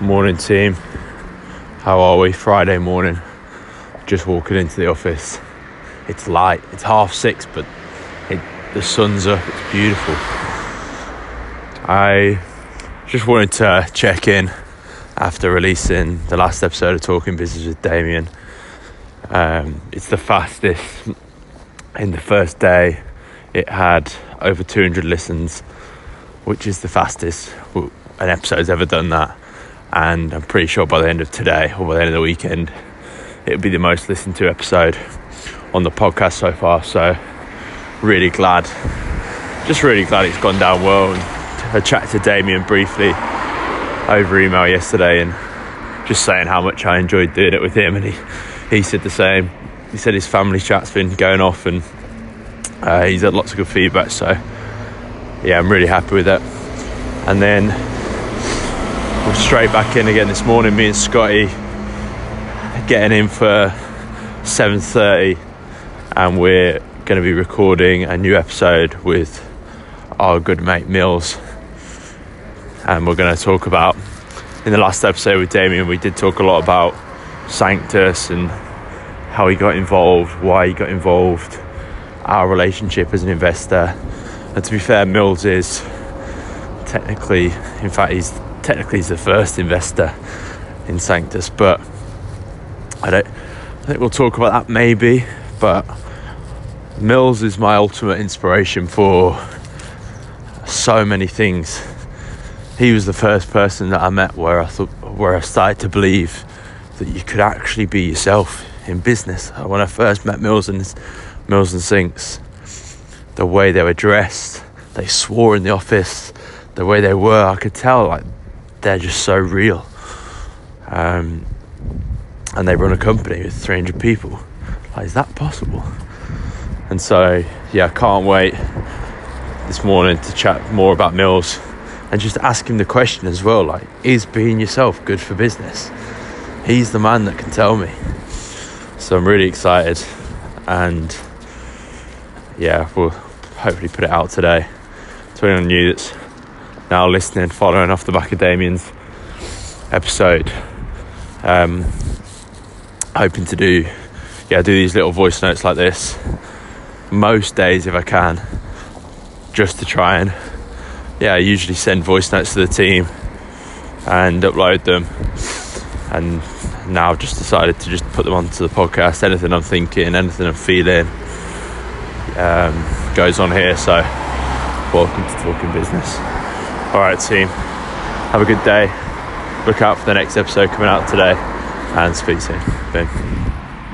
Morning, team. How are we? Friday morning. Just walking into the office. It's light. It's half six, but it, the sun's up. It's beautiful. I just wanted to check in after releasing the last episode of Talking Business with Damien. Um, it's the fastest in the first day. It had over 200 listens, which is the fastest an episode's ever done that. And I'm pretty sure by the end of today or by the end of the weekend, it'll be the most listened to episode on the podcast so far. So, really glad, just really glad it's gone down well. And I chatted to Damien briefly over email yesterday and just saying how much I enjoyed doing it with him. And he, he said the same. He said his family chat's been going off and uh, he's had lots of good feedback. So, yeah, I'm really happy with that. And then we're straight back in again this morning. Me and Scotty getting in for 7:30, and we're going to be recording a new episode with our good mate Mills. And we're going to talk about in the last episode with Damien, we did talk a lot about Sanctus and how he got involved, why he got involved, our relationship as an investor. And to be fair, Mills is technically, in fact, he's technically he's the first investor in Sanctus, but I don't. I think we'll talk about that maybe. But Mills is my ultimate inspiration for so many things. He was the first person that I met where I thought, where I started to believe that you could actually be yourself in business. When I first met Mills and Mills and Sinks, the way they were dressed, they swore in the office, the way they were, I could tell like they're just so real. Um, and they run a company with 300 people. Like, is that possible? And so, yeah, I can't wait this morning to chat more about Mills and just ask him the question as well like, is being yourself good for business? He's the man that can tell me. So I'm really excited and yeah, we'll hopefully put it out today to anyone new that's now listening, following off the back of Damien's episode. Um, hoping to do, yeah, do these little voice notes like this most days if I can, just to try and, yeah, I usually send voice notes to the team and upload them. And now I've just decided to just put them onto the podcast. Anything I'm thinking, anything I'm feeling um, goes on here. So, welcome to Talking Business. All right, team. Have a good day. Look out for the next episode coming out today and speak soon. Boom.